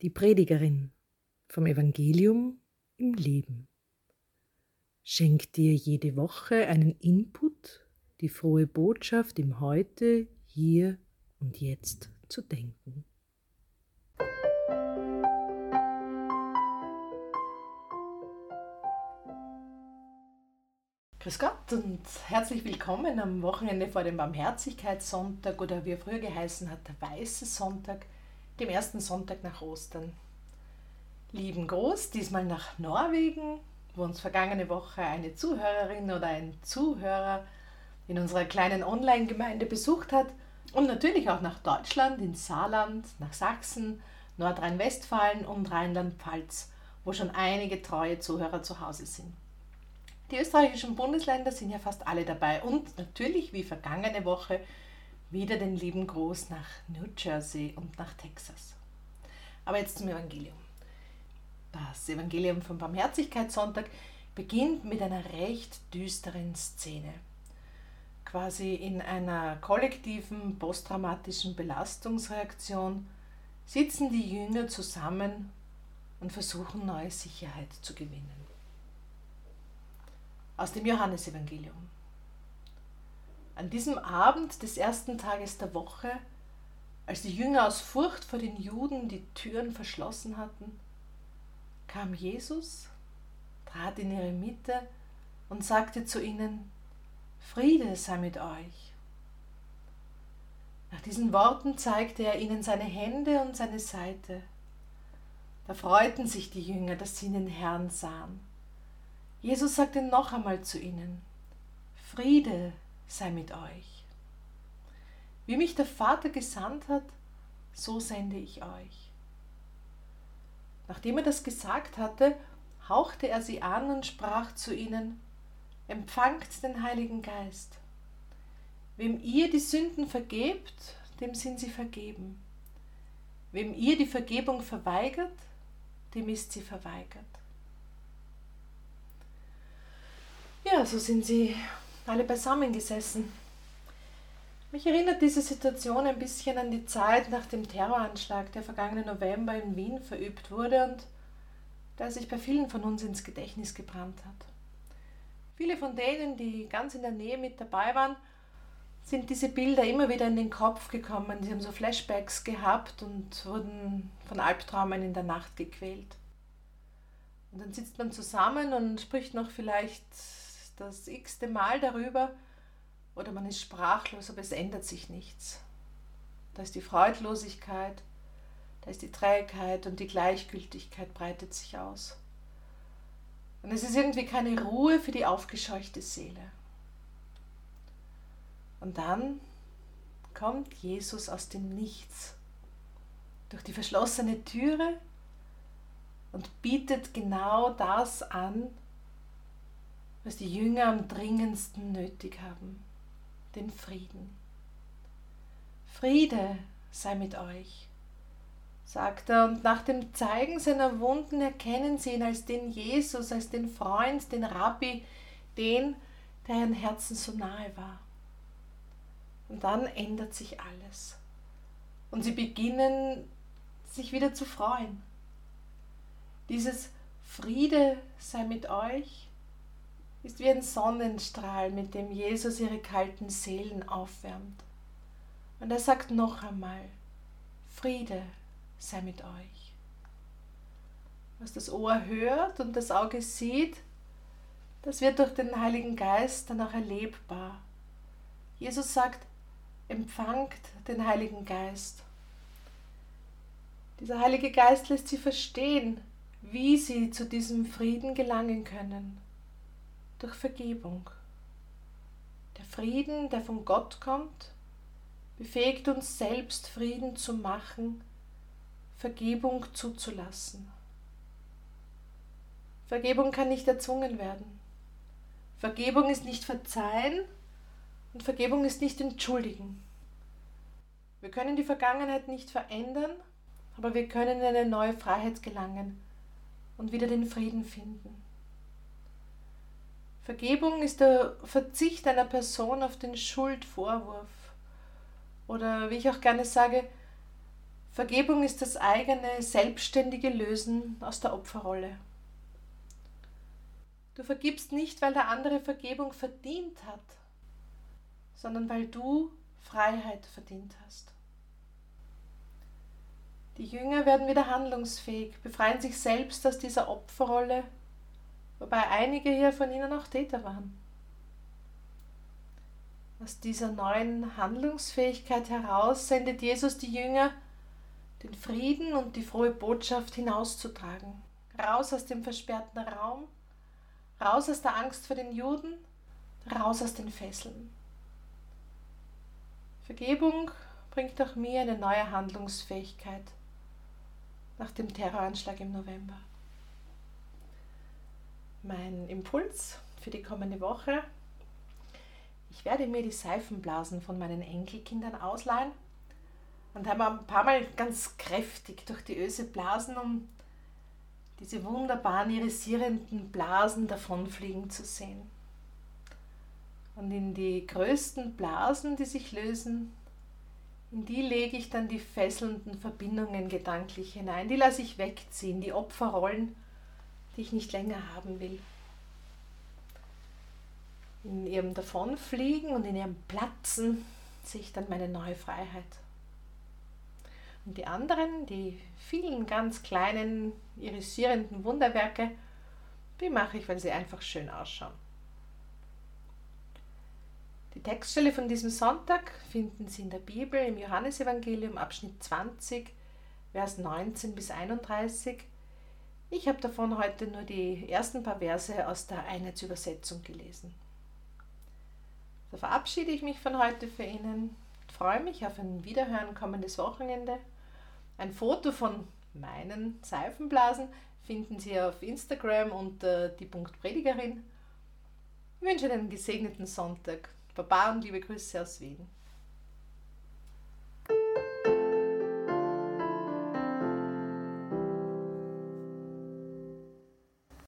Die Predigerin vom Evangelium im Leben schenkt dir jede Woche einen Input, die frohe Botschaft im Heute, hier und jetzt zu denken. Grüß Gott und herzlich willkommen am Wochenende vor dem Barmherzigkeitssonntag oder wie er früher geheißen hat, der Weiße Sonntag – dem ersten Sonntag nach Ostern. Lieben Gruß, diesmal nach Norwegen, wo uns vergangene Woche eine Zuhörerin oder ein Zuhörer in unserer kleinen Online-Gemeinde besucht hat und natürlich auch nach Deutschland, ins Saarland, nach Sachsen, Nordrhein-Westfalen und Rheinland-Pfalz, wo schon einige treue Zuhörer zu Hause sind. Die österreichischen Bundesländer sind ja fast alle dabei und natürlich wie vergangene Woche wieder den lieben Gruß nach New Jersey und nach Texas. Aber jetzt zum Evangelium. Das Evangelium vom Barmherzigkeitssonntag beginnt mit einer recht düsteren Szene. Quasi in einer kollektiven posttraumatischen Belastungsreaktion sitzen die Jünger zusammen und versuchen neue Sicherheit zu gewinnen. Aus dem Johannesevangelium. An diesem Abend des ersten Tages der Woche, als die Jünger aus Furcht vor den Juden die Türen verschlossen hatten, kam Jesus, trat in ihre Mitte und sagte zu ihnen, Friede sei mit euch. Nach diesen Worten zeigte er ihnen seine Hände und seine Seite. Da freuten sich die Jünger, dass sie den Herrn sahen. Jesus sagte noch einmal zu ihnen, Friede sei mit euch. Wie mich der Vater gesandt hat, so sende ich euch. Nachdem er das gesagt hatte, hauchte er sie an und sprach zu ihnen, Empfangt den Heiligen Geist. Wem ihr die Sünden vergebt, dem sind sie vergeben. Wem ihr die Vergebung verweigert, dem ist sie verweigert. Ja, so sind sie alle beisammen gesessen. Mich erinnert diese Situation ein bisschen an die Zeit nach dem Terroranschlag, der vergangenen November in Wien verübt wurde und der sich bei vielen von uns ins Gedächtnis gebrannt hat. Viele von denen, die ganz in der Nähe mit dabei waren, sind diese Bilder immer wieder in den Kopf gekommen. Sie haben so Flashbacks gehabt und wurden von Albträumen in der Nacht gequält. Und dann sitzt man zusammen und spricht noch vielleicht das x-te Mal darüber oder man ist sprachlos, aber es ändert sich nichts. Da ist die Freudlosigkeit, da ist die Trägheit und die Gleichgültigkeit breitet sich aus. Und es ist irgendwie keine Ruhe für die aufgescheuchte Seele. Und dann kommt Jesus aus dem Nichts durch die verschlossene Türe und bietet genau das an, was die Jünger am dringendsten nötig haben, den Frieden. Friede sei mit euch, sagt er, und nach dem Zeigen seiner Wunden erkennen sie ihn als den Jesus, als den Freund, den Rabbi, den, der ihren Herzen so nahe war. Und dann ändert sich alles. Und sie beginnen sich wieder zu freuen. Dieses Friede sei mit euch ist wie ein Sonnenstrahl, mit dem Jesus ihre kalten Seelen aufwärmt. Und er sagt noch einmal, Friede sei mit euch. Was das Ohr hört und das Auge sieht, das wird durch den Heiligen Geist dann auch erlebbar. Jesus sagt, empfangt den Heiligen Geist. Dieser Heilige Geist lässt sie verstehen, wie sie zu diesem Frieden gelangen können durch Vergebung. Der Frieden, der von Gott kommt, befähigt uns selbst Frieden zu machen, Vergebung zuzulassen. Vergebung kann nicht erzwungen werden. Vergebung ist nicht verzeihen und Vergebung ist nicht entschuldigen. Wir können die Vergangenheit nicht verändern, aber wir können in eine neue Freiheit gelangen und wieder den Frieden finden. Vergebung ist der Verzicht einer Person auf den Schuldvorwurf. Oder wie ich auch gerne sage, Vergebung ist das eigene, selbstständige Lösen aus der Opferrolle. Du vergibst nicht, weil der andere Vergebung verdient hat, sondern weil du Freiheit verdient hast. Die Jünger werden wieder handlungsfähig, befreien sich selbst aus dieser Opferrolle, wobei einige hier von ihnen auch Täter waren. Aus dieser neuen Handlungsfähigkeit heraus sendet Jesus die Jünger, den Frieden und die frohe Botschaft hinauszutragen. Raus aus dem versperrten Raum, raus aus der Angst vor den Juden, raus aus den Fesseln. Vergebung bringt auch mir eine neue Handlungsfähigkeit nach dem Terroranschlag im November. Mein Impuls für die kommende Woche. Ich werde mir die Seifenblasen von meinen Enkelkindern ausleihen und habe ein paar Mal ganz kräftig durch die Öse blasen, um diese wunderbaren irisierenden Blasen davonfliegen zu sehen. Und in die größten Blasen, die sich lösen, in die lege ich dann die fesselnden Verbindungen gedanklich hinein. Die lasse ich wegziehen, die Opferrollen, die ich nicht länger haben will. In ihrem Davonfliegen und in ihrem Platzen sehe ich dann meine neue Freiheit. Und die anderen, die vielen ganz kleinen, irisierenden Wunderwerke, die mache ich, weil sie einfach schön ausschauen. Die Textstelle von diesem Sonntag finden Sie in der Bibel im Johannesevangelium Abschnitt 20, Vers 19 bis 31. Ich habe davon heute nur die ersten paar Verse aus der Einheitsübersetzung gelesen. So verabschiede ich mich von heute für Ihnen, freue mich auf ein Wiederhören kommendes Wochenende ein Foto von meinen Seifenblasen finden Sie auf Instagram unter die Punktpredigerin. Ich wünsche Ihnen einen gesegneten Sonntag. Baba und liebe Grüße aus Wien.